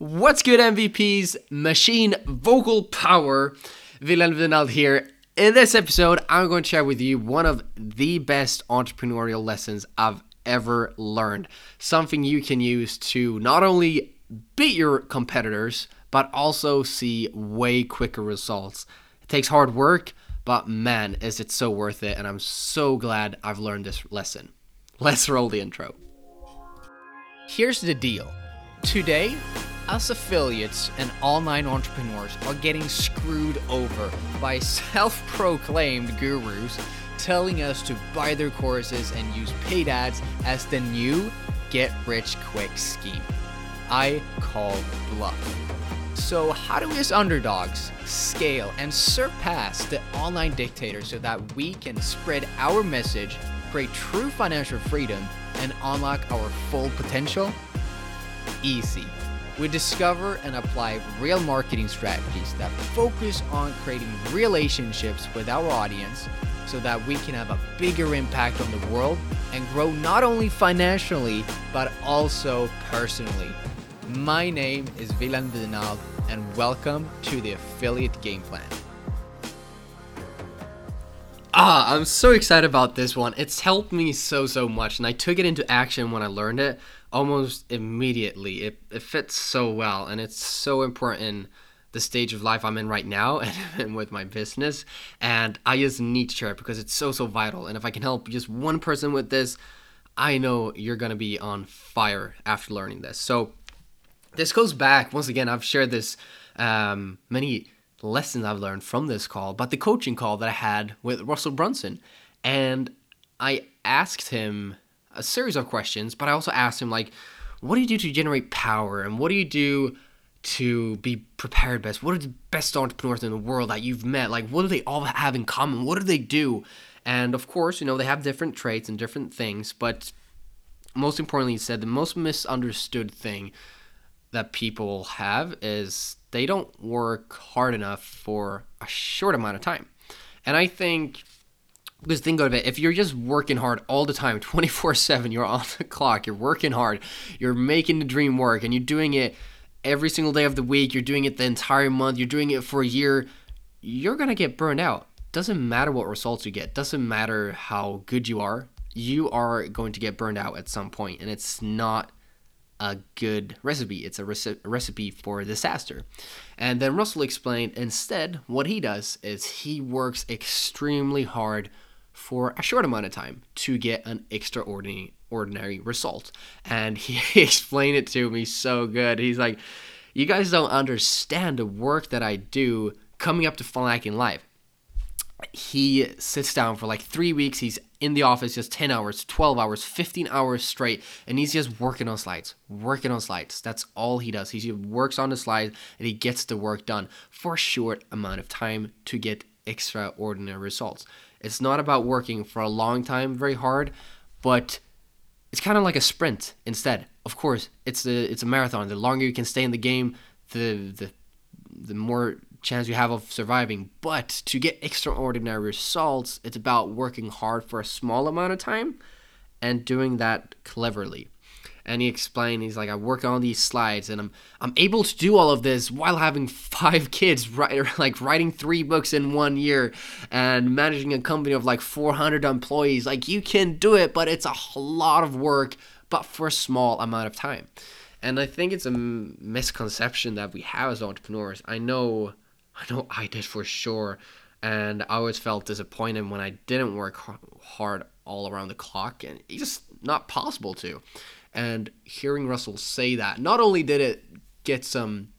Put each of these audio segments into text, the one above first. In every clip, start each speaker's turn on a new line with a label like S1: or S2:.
S1: What's good, MVPs? Machine Vocal Power. Wilhelm Winald here. In this episode, I'm going to share with you one of the best entrepreneurial lessons I've ever learned. Something you can use to not only beat your competitors, but also see way quicker results. It takes hard work, but man, is it so worth it. And I'm so glad I've learned this lesson. Let's roll the intro. Here's the deal today, us affiliates and online entrepreneurs are getting screwed over by self proclaimed gurus telling us to buy their courses and use paid ads as the new get rich quick scheme. I call bluff. So, how do we as underdogs scale and surpass the online dictator so that we can spread our message, create true financial freedom, and unlock our full potential? Easy. We discover and apply real marketing strategies that focus on creating relationships with our audience so that we can have a bigger impact on the world and grow not only financially but also personally. My name is Wilhelm Winald and welcome to the Affiliate Game Plan. Ah, I'm so excited about this one. It's helped me so, so much, and I took it into action when I learned it almost immediately. It, it fits so well, and it's so important in the stage of life I'm in right now and, and with my business. And I just need to share it because it's so, so vital. And if I can help just one person with this, I know you're going to be on fire after learning this. So, this goes back, once again, I've shared this um, many lessons I've learned from this call, but the coaching call that I had with Russell Brunson. And I asked him a series of questions, but I also asked him like, what do you do to generate power, and what do you do to be prepared best? What are the best entrepreneurs in the world that you've met? Like, what do they all have in common? What do they do? And of course, you know, they have different traits and different things, but most importantly, he said the most misunderstood thing that people have is they don't work hard enough for a short amount of time. And I think because think of it if you're just working hard all the time 24-7 you're on the clock you're working hard you're making the dream work and you're doing it every single day of the week you're doing it the entire month you're doing it for a year you're gonna get burned out doesn't matter what results you get doesn't matter how good you are you are going to get burned out at some point and it's not a good recipe. It's a reci- recipe for disaster. And then Russell explained instead what he does is he works extremely hard for a short amount of time to get an extraordinary ordinary result. And he explained it to me so good. He's like, You guys don't understand the work that I do coming up to Funnel Hacking Live. He sits down for like three weeks. He's in the office just 10 hours, 12 hours, 15 hours straight, and he's just working on slides, working on slides. That's all he does. He works on the slides and he gets the work done for a short amount of time to get extraordinary results. It's not about working for a long time very hard, but it's kind of like a sprint instead. Of course, it's a it's a marathon. The longer you can stay in the game, the the the more chance you have of surviving. But to get extraordinary results, it's about working hard for a small amount of time and doing that cleverly. And he explained he's like I work on these slides and I'm I'm able to do all of this while having five kids right like writing three books in one year and managing a company of like 400 employees. Like you can do it but it's a lot of work but for a small amount of time. And I think it's a misconception that we have as entrepreneurs. I know I know I did for sure. And I always felt disappointed when I didn't work hard all around the clock and it's just not possible to. And hearing Russell say that, not only did it get some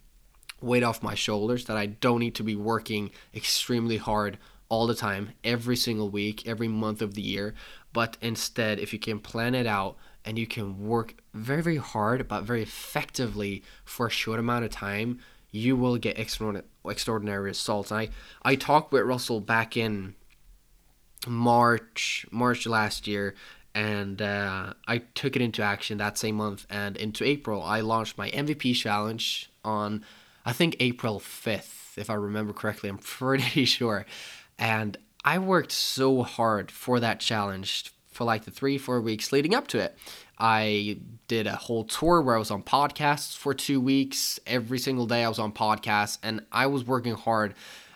S1: weight off my shoulders that I don't need to be working extremely hard all the time, every single week, every month of the year, but instead, if you can plan it out and you can work very, very hard, but very effectively for a short amount of time, you will get extraordinary results. And I, I talked with Russell back in March, March last year, and uh, I took it into action that same month. And into April, I launched my MVP challenge on, I think April fifth, if I remember correctly. I'm pretty sure, and I worked so hard for that challenge for like the three four weeks leading up to it. I did a whole tour where I was on podcasts for two weeks. Every single day I was on podcasts and I was working hard.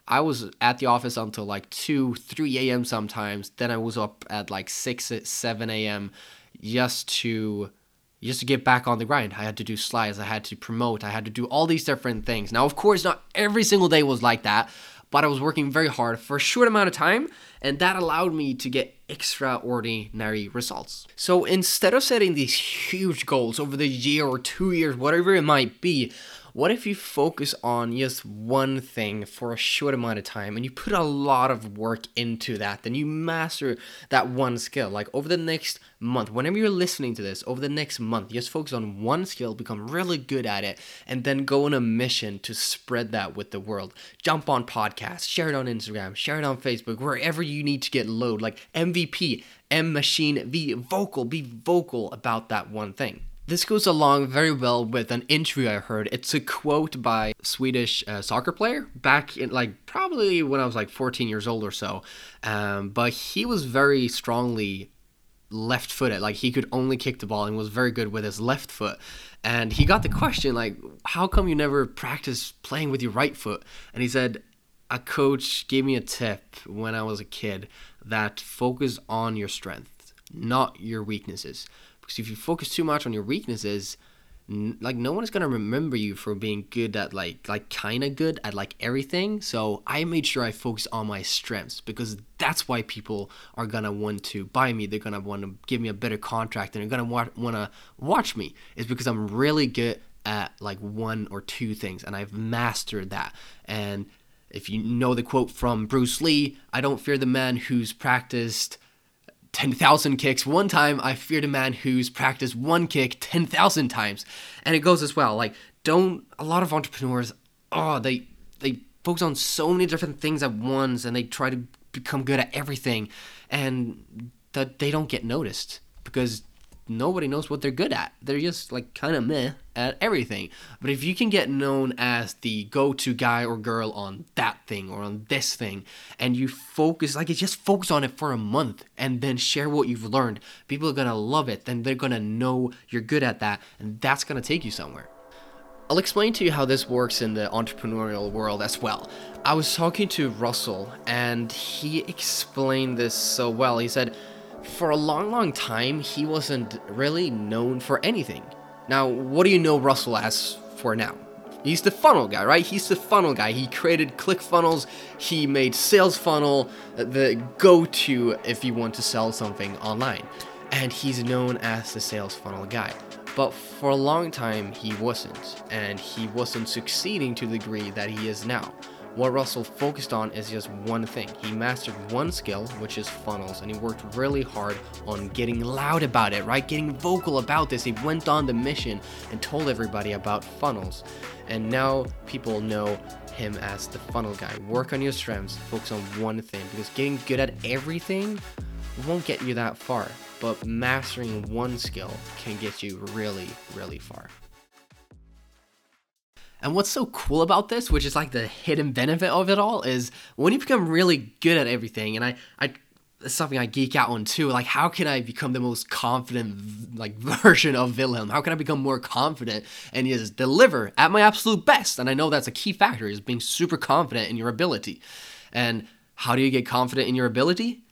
S1: I was at the office until like 2, 3 a.m. sometimes. Then I was up at like 6, 7 a.m. just to just to get back on the grind. I had to do slides, I had to promote, I had to do all these different things. Now, of course, not every single day was like that, but I was working very hard for a short amount of time, and that allowed me to get extraordinary results. So instead of setting these huge goals over the year or two years, whatever it might be, what if you focus on just one thing for a short amount of time and you put a lot of work into that? Then you master that one skill. Like over the next month, whenever you're listening to this, over the next month, just focus on one skill, become really good at it, and then go on a mission to spread that with the world. Jump on podcasts, share it on Instagram, share it on Facebook, wherever you need to get load. Like MVP, M Machine V, vocal, be vocal about that one thing. This goes along very well with an interview I heard. It's a quote by Swedish uh, soccer player back in like probably when I was like 14 years old or so. Um, but he was very strongly left footed. Like he could only kick the ball and was very good with his left foot. And he got the question like, how come you never practice playing with your right foot? And he said, a coach gave me a tip when I was a kid that focus on your strengths, not your weaknesses. Because if you focus too much on your weaknesses, like no one is gonna remember you for being good at like like kind of good at like everything. So I made sure I focus on my strengths because that's why people are gonna want to buy me. They're gonna want to give me a better contract and they're gonna wa- want to watch me. Is because I'm really good at like one or two things and I've mastered that. And if you know the quote from Bruce Lee, I don't fear the man who's practiced 10,000 kicks one time, I feared a man who's practiced one kick 10,000 times. And it goes as well. Like, don't, a lot of entrepreneurs, oh, they, they focus on so many different things at once and they try to become good at everything and that they don't get noticed because nobody knows what they're good at. They're just like kind of meh at everything. But if you can get known as the go to guy or girl on that thing or on this thing, and you focus, like, just focus on it for a month and then share what you've learned, people are gonna love it. Then they're gonna know you're good at that, and that's gonna take you somewhere. I'll explain to you how this works in the entrepreneurial world as well. I was talking to Russell, and he explained this so well. He said, for a long, long time, he wasn't really known for anything. Now, what do you know Russell as for now? He's the funnel guy, right? He's the funnel guy. He created ClickFunnels. He made Sales Funnel uh, the go-to if you want to sell something online. And he's known as the sales funnel guy. But for a long time, he wasn't. And he wasn't succeeding to the degree that he is now. What Russell focused on is just one thing. He mastered one skill, which is funnels, and he worked really hard on getting loud about it, right? Getting vocal about this. He went on the mission and told everybody about funnels. And now people know him as the funnel guy. Work on your strengths, focus on one thing, because getting good at everything won't get you that far. But mastering one skill can get you really, really far. And what's so cool about this, which is like the hidden benefit of it all, is when you become really good at everything, and I, I it's something I geek out on too. Like, how can I become the most confident like version of Wilhelm? How can I become more confident and just deliver at my absolute best? And I know that's a key factor is being super confident in your ability. And how do you get confident in your ability?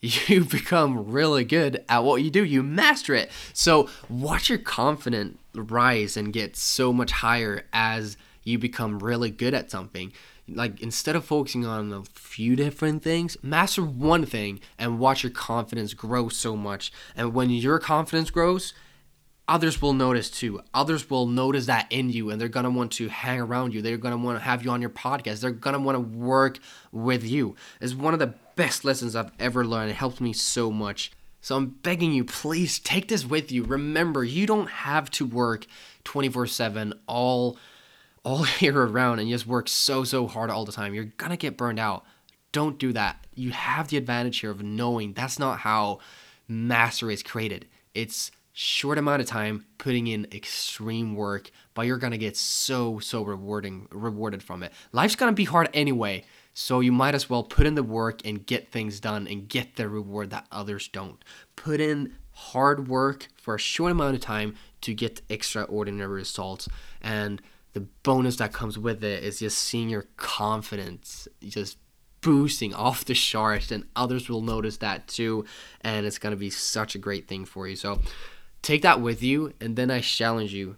S1: You become really good at what you do. You master it. So watch your confidence rise and get so much higher as you become really good at something. Like instead of focusing on a few different things, master one thing and watch your confidence grow so much. And when your confidence grows, others will notice too. Others will notice that in you and they're going to want to hang around you. They're going to want to have you on your podcast. They're going to want to work with you. It's one of the best lessons I've ever learned. It helped me so much. So I'm begging you, please take this with you. Remember, you don't have to work 24/7 all all year around and just work so so hard all the time. You're going to get burned out. Don't do that. You have the advantage here of knowing that's not how mastery is created. It's short amount of time putting in extreme work, but you're going to get so so rewarding rewarded from it. Life's going to be hard anyway. So you might as well put in the work and get things done and get the reward that others don't. Put in hard work for a short amount of time to get extraordinary results. And the bonus that comes with it is just seeing your confidence just boosting off the charts, and others will notice that too. And it's going to be such a great thing for you. So take that with you, and then I challenge you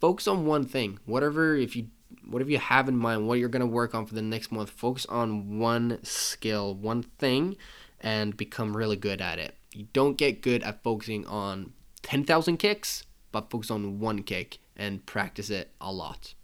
S1: focus on one thing. Whatever, if you whatever you have in mind, what you're going to work on for the next month, focus on one skill, one thing, and become really good at it. You don't get good at focusing on 10,000 kicks, but focus on one kick and practice it a lot.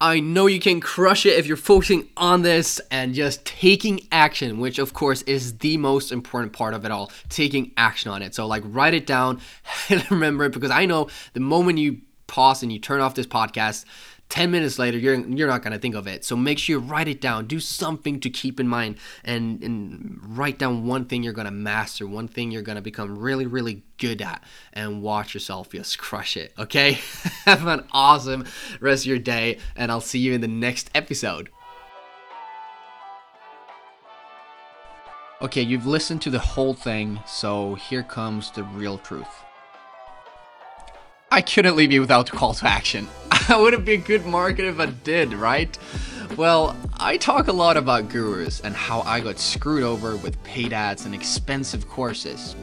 S1: I know you can crush it if you're focusing on this and just taking action, which of course is the most important part of it all, taking action on it. So, like, write it down and remember it because I know the moment you pause and you turn off this podcast, 10 minutes later you're you're not going to think of it. So make sure you write it down. Do something to keep in mind and and write down one thing you're going to master one thing you're going to become really really good at and watch yourself just crush it okay? Have an awesome rest of your day and i'll see you in the next episode. Okay you've listened to the whole thing so here comes the real truth I couldn't leave you without a call to action. I wouldn't be a good marketer if I did, right? Well, I talk a lot about gurus and how I got screwed over with paid ads and expensive courses.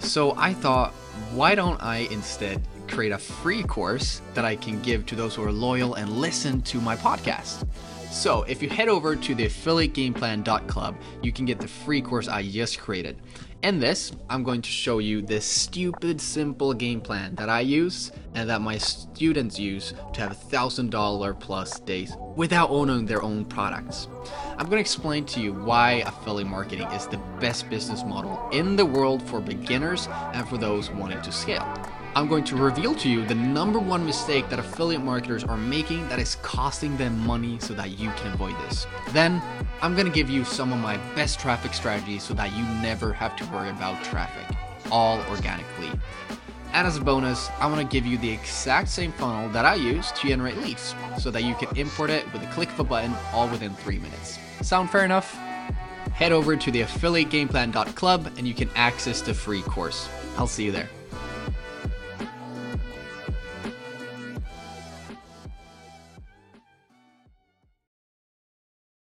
S1: So I thought, why don't I instead create a free course that I can give to those who are loyal and listen to my podcast? So, if you head over to the affiliategameplan.club, you can get the free course I just created. In this, I'm going to show you this stupid simple game plan that I use and that my students use to have $1,000 plus days without owning their own products. I'm going to explain to you why affiliate marketing is the best business model in the world for beginners and for those wanting to scale. I'm going to reveal to you the number one mistake that affiliate marketers are making that is costing them money so that you can avoid this. Then, I'm going to give you some of my best traffic strategies so that you never have to worry about traffic, all organically. And as a bonus, I want to give you the exact same funnel that I use to generate leads so that you can import it with a click of a button all within three minutes. Sound fair enough? Head over to the affiliategameplan.club and you can access the free course. I'll see you there.